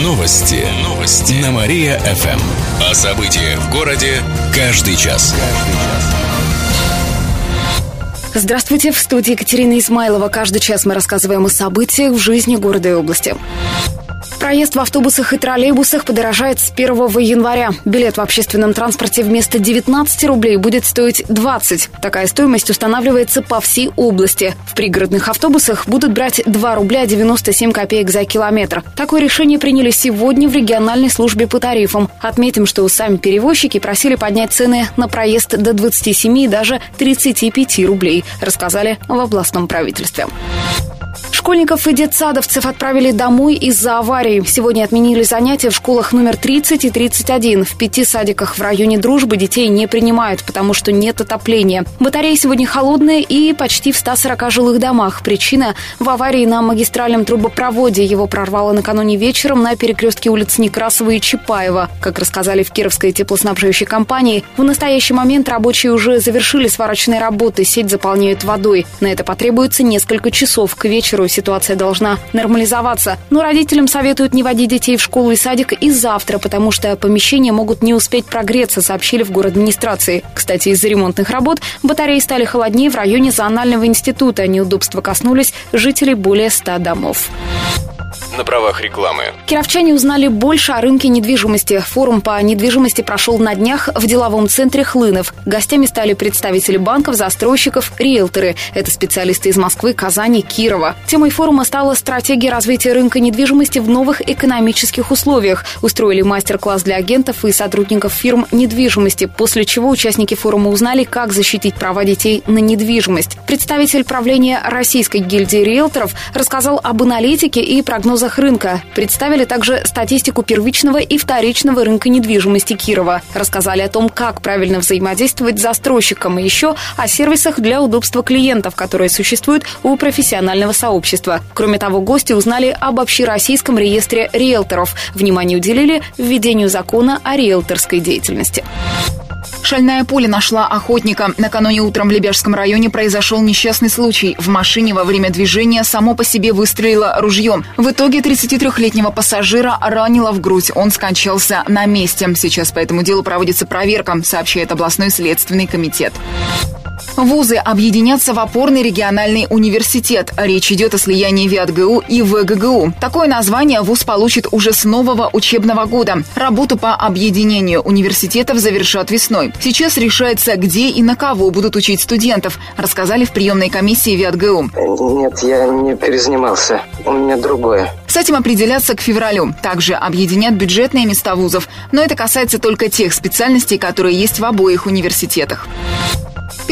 Новости. Новости. На Мария-ФМ. О событиях в городе каждый час. Здравствуйте, в студии Екатерина Измайлова. Каждый час мы рассказываем о событиях в жизни города и области. Проезд в автобусах и троллейбусах подорожает с 1 января. Билет в общественном транспорте вместо 19 рублей будет стоить 20. Такая стоимость устанавливается по всей области. В пригородных автобусах будут брать 2 рубля 97 копеек за километр. Такое решение приняли сегодня в региональной службе по тарифам. Отметим, что сами перевозчики просили поднять цены на проезд до 27 и даже 35 рублей, рассказали в областном правительстве. Школьников и детсадовцев отправили домой из-за аварии. Сегодня отменили занятия в школах номер 30 и 31. В пяти садиках в районе Дружбы детей не принимают, потому что нет отопления. Батареи сегодня холодные и почти в 140 жилых домах. Причина в аварии на магистральном трубопроводе. Его прорвало накануне вечером на перекрестке улиц Некрасова и Чапаева. Как рассказали в Кировской теплоснабжающей компании, в настоящий момент рабочие уже завершили сварочные работы. Сеть заполняют водой. На это потребуется несколько часов. К вечеру ситуация должна нормализоваться. Но родителям советуют не водить детей в школу и садик и завтра, потому что помещения могут не успеть прогреться, сообщили в город администрации. Кстати, из-за ремонтных работ батареи стали холоднее в районе зонального института. Неудобства коснулись жителей более ста домов на правах рекламы. Кировчане узнали больше о рынке недвижимости. Форум по недвижимости прошел на днях в деловом центре Хлынов. Гостями стали представители банков, застройщиков, риэлторы. Это специалисты из Москвы, Казани, Кирова. Темой форума стала стратегия развития рынка недвижимости в новых экономических условиях. Устроили мастер-класс для агентов и сотрудников фирм недвижимости, после чего участники форума узнали, как защитить права детей на недвижимость. Представитель правления Российской гильдии риэлторов рассказал об аналитике и прогнозах прогнозах рынка. Представили также статистику первичного и вторичного рынка недвижимости Кирова. Рассказали о том, как правильно взаимодействовать с застройщиком и еще о сервисах для удобства клиентов, которые существуют у профессионального сообщества. Кроме того, гости узнали об общероссийском реестре риэлторов. Внимание уделили введению закона о риэлторской деятельности. Шальная пуля нашла охотника. Накануне утром в Лебяжском районе произошел несчастный случай. В машине во время движения само по себе выстрелило ружьем. В итоге 33-летнего пассажира ранило в грудь. Он скончался на месте. Сейчас по этому делу проводится проверка, сообщает областной следственный комитет. Вузы объединятся в опорный региональный университет. Речь идет о слиянии ВИАТГУ и ВГГУ. Такое название вуз получит уже с нового учебного года. Работу по объединению университетов завершат весной. Сейчас решается, где и на кого будут учить студентов, рассказали в приемной комиссии ВИАТГУ. Нет, я не перезанимался. У меня другое. С этим определяться к февралю. Также объединят бюджетные места вузов. Но это касается только тех специальностей, которые есть в обоих университетах.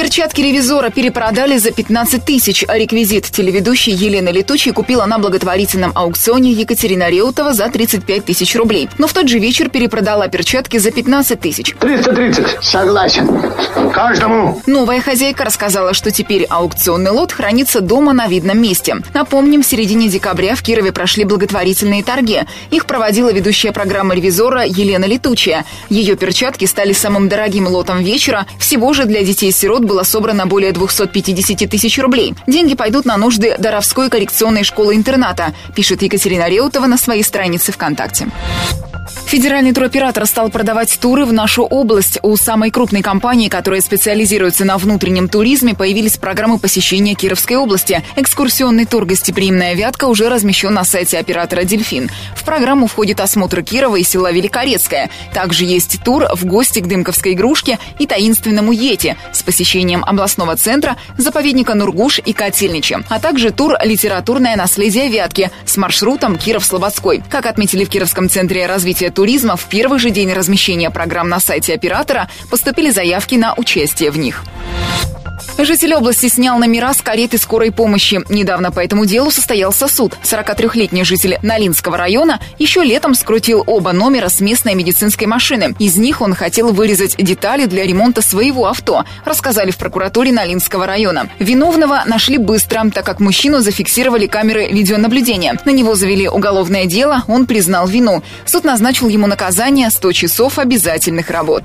Перчатки ревизора перепродали за 15 тысяч, а реквизит телеведущей Елены Летучей купила на благотворительном аукционе Екатерина Реутова за 35 тысяч рублей. Но в тот же вечер перепродала перчатки за 15 тысяч. 330. Согласен. Каждому. Новая хозяйка рассказала, что теперь аукционный лот хранится дома на видном месте. Напомним, в середине декабря в Кирове прошли благотворительные торги. Их проводила ведущая программа ревизора Елена Летучая. Ее перчатки стали самым дорогим лотом вечера. Всего же для детей-сирот было собрано более 250 тысяч рублей. Деньги пойдут на нужды Доровской коррекционной школы-интерната, пишет Екатерина Реутова на своей странице ВКонтакте. Федеральный туроператор стал продавать туры в нашу область. У самой крупной компании, которая специализируется на внутреннем туризме, появились программы посещения Кировской области. Экскурсионный тур «Гостеприимная вятка» уже размещен на сайте оператора «Дельфин». В программу входит осмотр Кирова и села Великорецкое. Также есть тур в гости к Дымковской игрушке и таинственному Йети с посещением областного центра, заповедника Нургуш и Котельничи, а также тур «Литературное наследие Вятки» с маршрутом Киров-Слободской. Как отметили в Кировском центре развития туризма, в первый же день размещения программ на сайте оператора поступили заявки на участие в них. Житель области снял номера с кареты скорой помощи. Недавно по этому делу состоялся суд. 43-летний житель Налинского района еще летом скрутил оба номера с местной медицинской машины. Из них он хотел вырезать детали для ремонта своего авто, рассказали в прокуратуре Налинского района. Виновного нашли быстро, так как мужчину зафиксировали камеры видеонаблюдения. На него завели уголовное дело, он признал вину. Суд назначил ему наказание 100 часов обязательных работ.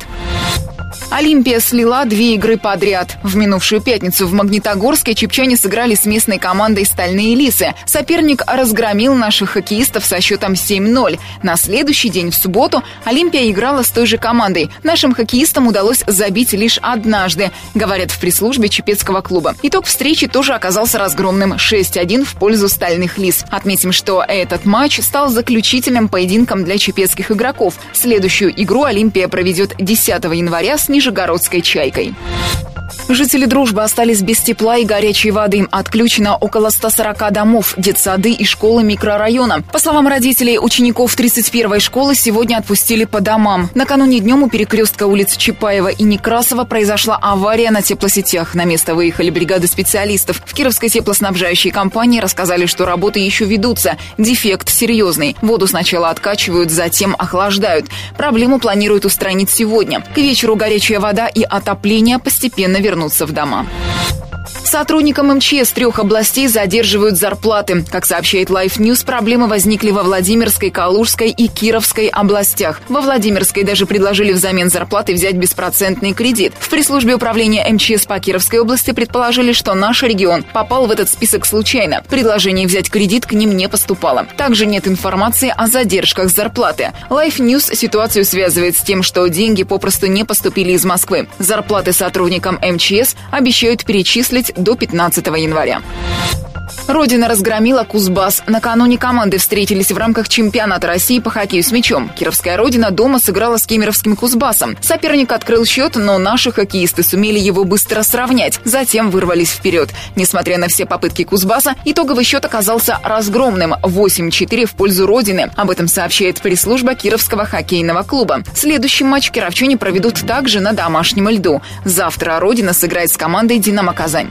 Олимпия слила две игры подряд. В минувшую пятницу в Магнитогорске чепчане сыграли с местной командой «Стальные лисы». Соперник разгромил наших хоккеистов со счетом 7-0. На следующий день, в субботу, Олимпия играла с той же командой. Нашим хоккеистам удалось забить лишь однажды, говорят в пресс-службе Чепецкого клуба. Итог встречи тоже оказался разгромным 6-1 в пользу «Стальных лис». Отметим, что этот матч стал заключительным поединком для чепецких игроков. Следующую игру Олимпия проведет 10 января с Нижегородской «Чайкой». Жители дружбы остались без тепла и горячей воды. Отключено около 140 домов, детсады и школы микрорайона. По словам родителей, учеников 31-й школы сегодня отпустили по домам. Накануне днем у перекрестка улиц Чапаева и Некрасова произошла авария на теплосетях. На место выехали бригады специалистов. В Кировской теплоснабжающей компании рассказали, что работы еще ведутся. Дефект серьезный. Воду сначала откачивают, затем охлаждают. Проблему планируют устранить сегодня. К вечеру горячая вода и отопление постепенно вернуться в дома. Сотрудникам МЧС трех областей задерживают зарплаты. Как сообщает Life News, проблемы возникли во Владимирской, Калужской и Кировской областях. Во Владимирской даже предложили взамен зарплаты взять беспроцентный кредит. В пресс-службе управления МЧС по Кировской области предположили, что наш регион попал в этот список случайно. Предложение взять кредит к ним не поступало. Также нет информации о задержках зарплаты. Life News ситуацию связывает с тем, что деньги попросту не поступили из Москвы. Зарплаты сотрудникам МЧС обещают перечислить до 15 января. Родина разгромила Кузбасс. Накануне команды встретились в рамках чемпионата России по хоккею с мячом. Кировская Родина дома сыграла с кемеровским Кузбассом. Соперник открыл счет, но наши хоккеисты сумели его быстро сравнять. Затем вырвались вперед. Несмотря на все попытки Кузбасса, итоговый счет оказался разгромным – 8-4 в пользу Родины. Об этом сообщает пресс-служба Кировского хоккейного клуба. Следующий матч кировчане проведут также на домашнем льду. Завтра Родина сыграет с командой «Динамо Казань».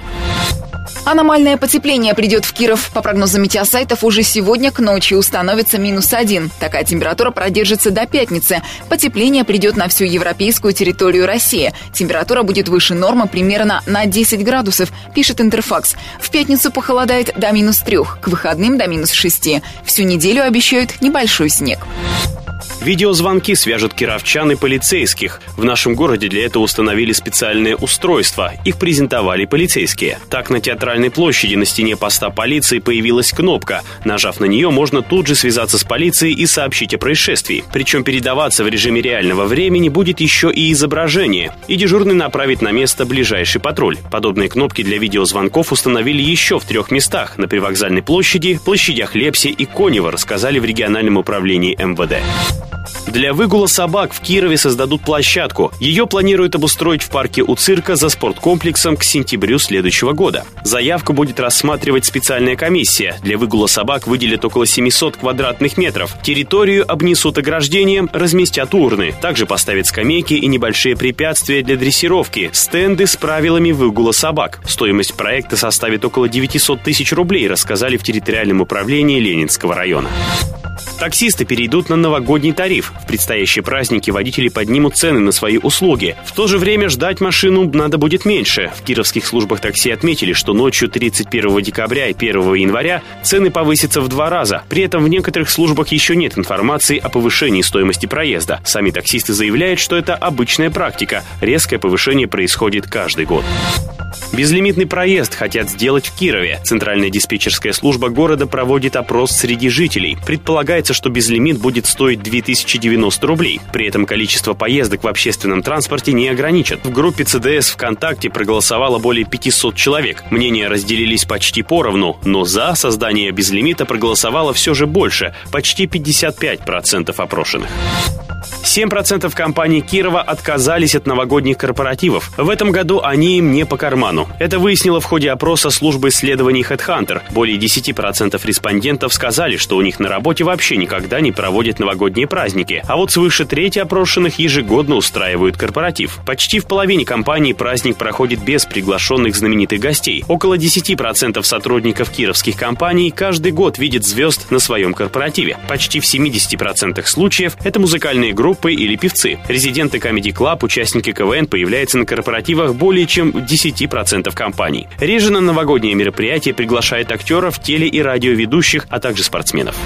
Аномальное потепление придет в Киров. По прогнозам метеосайтов, уже сегодня к ночи установится минус один. Такая температура продержится до пятницы. Потепление придет на всю европейскую территорию России. Температура будет выше нормы примерно на 10 градусов, пишет Интерфакс. В пятницу похолодает до минус трех, к выходным до минус шести. Всю неделю обещают небольшой снег. Видеозвонки свяжут кировчан и полицейских. В нашем городе для этого установили специальные устройства. Их презентовали полицейские. Так, на театральной площади на стене поста полиции появилась кнопка. Нажав на нее, можно тут же связаться с полицией и сообщить о происшествии. Причем передаваться в режиме реального времени будет еще и изображение. И дежурный направит на место ближайший патруль. Подобные кнопки для видеозвонков установили еще в трех местах. На привокзальной площади, площадях Лепси и Конева, рассказали в региональном управлении МВД. Для выгула собак в Кирове создадут площадку. Ее планируют обустроить в парке у цирка за спорткомплексом к сентябрю следующего года. Заявку будет рассматривать специальная комиссия. Для выгула собак выделят около 700 квадратных метров. Территорию обнесут ограждением, разместят урны. Также поставят скамейки и небольшие препятствия для дрессировки, стенды с правилами выгула собак. Стоимость проекта составит около 900 тысяч рублей, рассказали в территориальном управлении Ленинского района. Таксисты перейдут на новогодний тариф. В предстоящие праздники водители поднимут цены на свои услуги. В то же время ждать машину надо будет меньше. В кировских службах такси отметили, что ночью 31 декабря и 1 января цены повысятся в два раза. При этом в некоторых службах еще нет информации о повышении стоимости проезда. Сами таксисты заявляют, что это обычная практика. Резкое повышение происходит каждый год. Безлимитный проезд хотят сделать в Кирове. Центральная диспетчерская служба города проводит опрос среди жителей. Предполагается, что безлимит будет стоить 2090 рублей. При этом количество поездок в общественном транспорте не ограничат. В группе ЦДС ВКонтакте проголосовало более 500 человек. Мнения разделились почти поровну, но за создание безлимита проголосовало все же больше, почти 55% опрошенных. 7% компаний Кирова отказались от новогодних корпоративов. В этом году они им не по карману. Это выяснило в ходе опроса службы исследований HeadHunter. Более 10% респондентов сказали, что у них на работе вообще никогда не проводят новогодние праздники. А вот свыше трети опрошенных ежегодно устраивают корпоратив. Почти в половине компаний праздник проходит без приглашенных знаменитых гостей. Около 10% сотрудников кировских компаний каждый год видят звезд на своем корпоративе. Почти в 70% случаев это музыкальные группы или певцы. Резиденты Comedy Club, участники КВН появляются на корпоративах более чем в 10% компаний. Реже на новогодние мероприятия приглашают актеров, теле- и радиоведущих, а также спортсменов.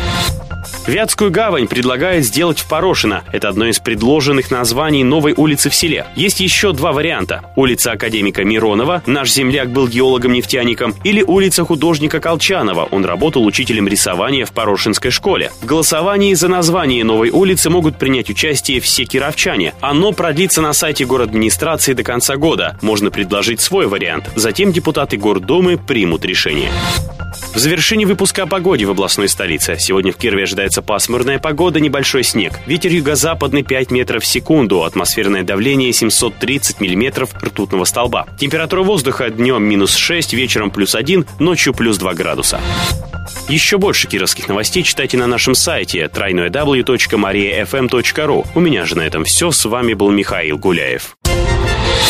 Вятскую гавань предлагает сделать в Порошино. Это одно из предложенных названий новой улицы в селе. Есть еще два варианта. Улица академика Миронова, наш земляк был геологом-нефтяником, или улица художника Колчанова, он работал учителем рисования в Порошинской школе. В голосовании за название новой улицы могут принять участие все кировчане. Оно продлится на сайте город администрации до конца года. Можно предложить свой вариант. Затем депутаты Гордумы примут решение. В завершении выпуска о погоде в областной столице. Сегодня в Кирове ожидается пасмурная погода, небольшой снег. Ветер юго-западный 5 метров в секунду, атмосферное давление 730 миллиметров ртутного столба. Температура воздуха днем минус 6, вечером плюс 1, ночью плюс 2 градуса. Еще больше кировских новостей читайте на нашем сайте www.mariafm.ru. У меня же на этом все. С вами был Михаил Гуляев.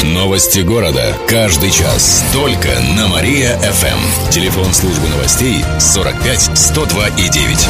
Новости города. Каждый час. Только на Мария-ФМ. Телефон службы новостей 45 102 и 9.